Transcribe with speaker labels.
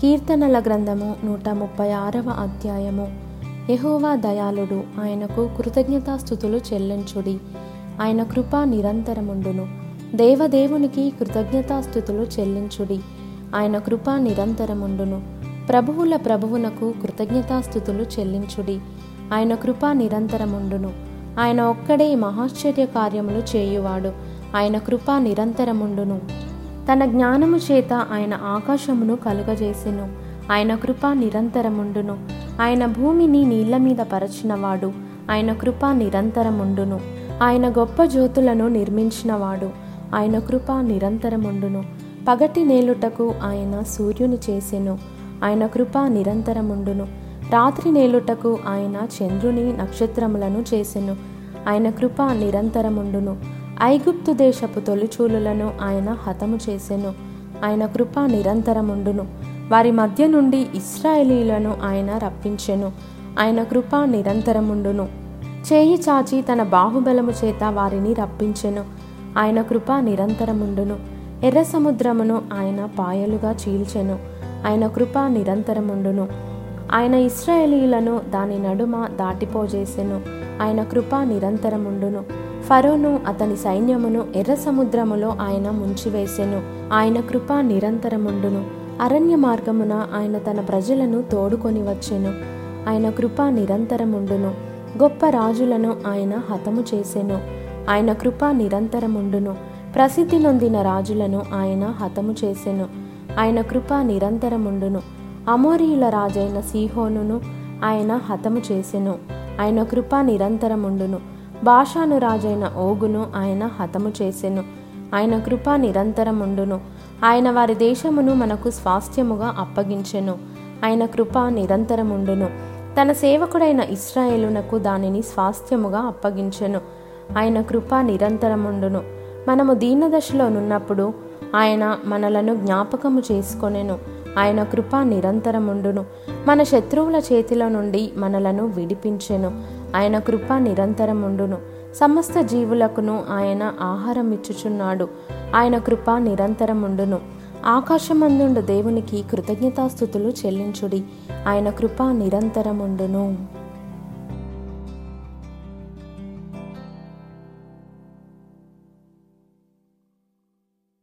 Speaker 1: కీర్తనల గ్రంథము నూట ముప్పై ఆరవ అధ్యాయము. యహోవా దయాళుడు ఆయనకు కృతజ్ఞతాస్థుతులు చెల్లించుడి. ఆయన కృప నిరంతరముండును. దేవదేవునికి కృతజ్ఞతాస్థుతులు చెల్లించుడి. ఆయన కృప నిరంతరముండును. ప్రభువుల ప్రభువునకు కృతజ్ఞతాస్థుతులు చెల్లించుడి. ఆయన కృప నిరంతరముండును. ఆయన ఒక్కడే మహాశ్చర్య కార్యములు చేయువాడు. ఆయన కృప నిరంతరముండును. తన జ్ఞానము చేత ఆయన ఆకాశమును కలుగజేసెను. ఆయన కృప నిరంతరముండును. ఆయన భూమిని నీళ్ళ మీద పరచినవాడు. ఆయన కృప నిరంతరముండును. ఆయన గొప్ప జ్యోతులను నిర్మించినవాడు. ఆయన కృప నిరంతరముండును. పగటి నేలుటకు ఆయన సూర్యుని చేసెను. ఆయన కృప నిరంతరముండును. రాత్రి నేలుటకు ఆయన చంద్రుని నక్షత్రములను చేసెను. ఆయన కృప నిరంతరముండును. ఐగుప్తు దేశపు తొలిచూలులను ఆయన హతము చేసెను. ఆయన కృప నిరంతరముండును. వారి మధ్య నుండి ఇస్రాయేలీలను ఆయన రప్పించెను. ఆయన కృప నిరంతరముండును. చేయి చాచి తన బాహుబలము చేత వారిని రప్పించెను. ఆయన కృప నిరంతరముండును. ఎర్ర సముద్రమును ఆయన పాయలుగా చీల్చెను. ఆయన కృప నిరంతరముండును. ఆయన ఇస్రాయేలీలను దాని నడుమ దాటిపోజేసెను. ఆయన కృప నిరంతరముండును. ఫరోను అతని సైన్యమును ఎర్ర సముద్రములో ఆయన ముంచివేసెను. ఆయన కృప నిరంతరముండును. అరణ్య మార్గమున ఆయన తన ప్రజలను తోడుకొని వచ్చెను. ఆయన కృప నిరంతరముండును. గొప్ప రాజులను ఆయన హతము చేసెను. ఆయన కృప నిరంతరముండును. ప్రసిద్ధి నొందిన రాజులను ఆయన హతము చేసెను. ఆయన కృప నిరంతరముండును. అమోరీయుల రాజైన సీహోనును ఆయన హతము చేసెను. ఆయన కృప నిరంతరముండును. భాషాను రాజైన ఓగును ఆయన హతము చేసెను. ఆయన కృప నిరంతరముండును ఆయన వారి దేశమును మనకు స్వాస్థ్యముగా అప్పగించెను. ఆయన కృప నిరంతరముండును తన సేవకుడైన ఇస్రాయేలునకు దానిని స్వాస్థ్యముగా అప్పగించెను. ఆయన కృప నిరంతరముండును మనము దీనదశలోనున్నప్పుడు ఆయన మనలను జ్ఞాపకము చేసుకొనెను. ఆయన కృప నిరంతరముండును మన శత్రువుల చేతిలో నుండి మనలను విడిపించెను. ఆయన కృప నిరంతరముండును సమస్త జీవులకును ఆయన ఆహారం ఇచ్చుచున్నాడు. ఆయన కృప నిరంతరముండును ఆకాశమందుండు దేవునికి కృతజ్ఞతాస్థుతులు చెల్లించుడి. ఆయన కృప నిరంతరముండును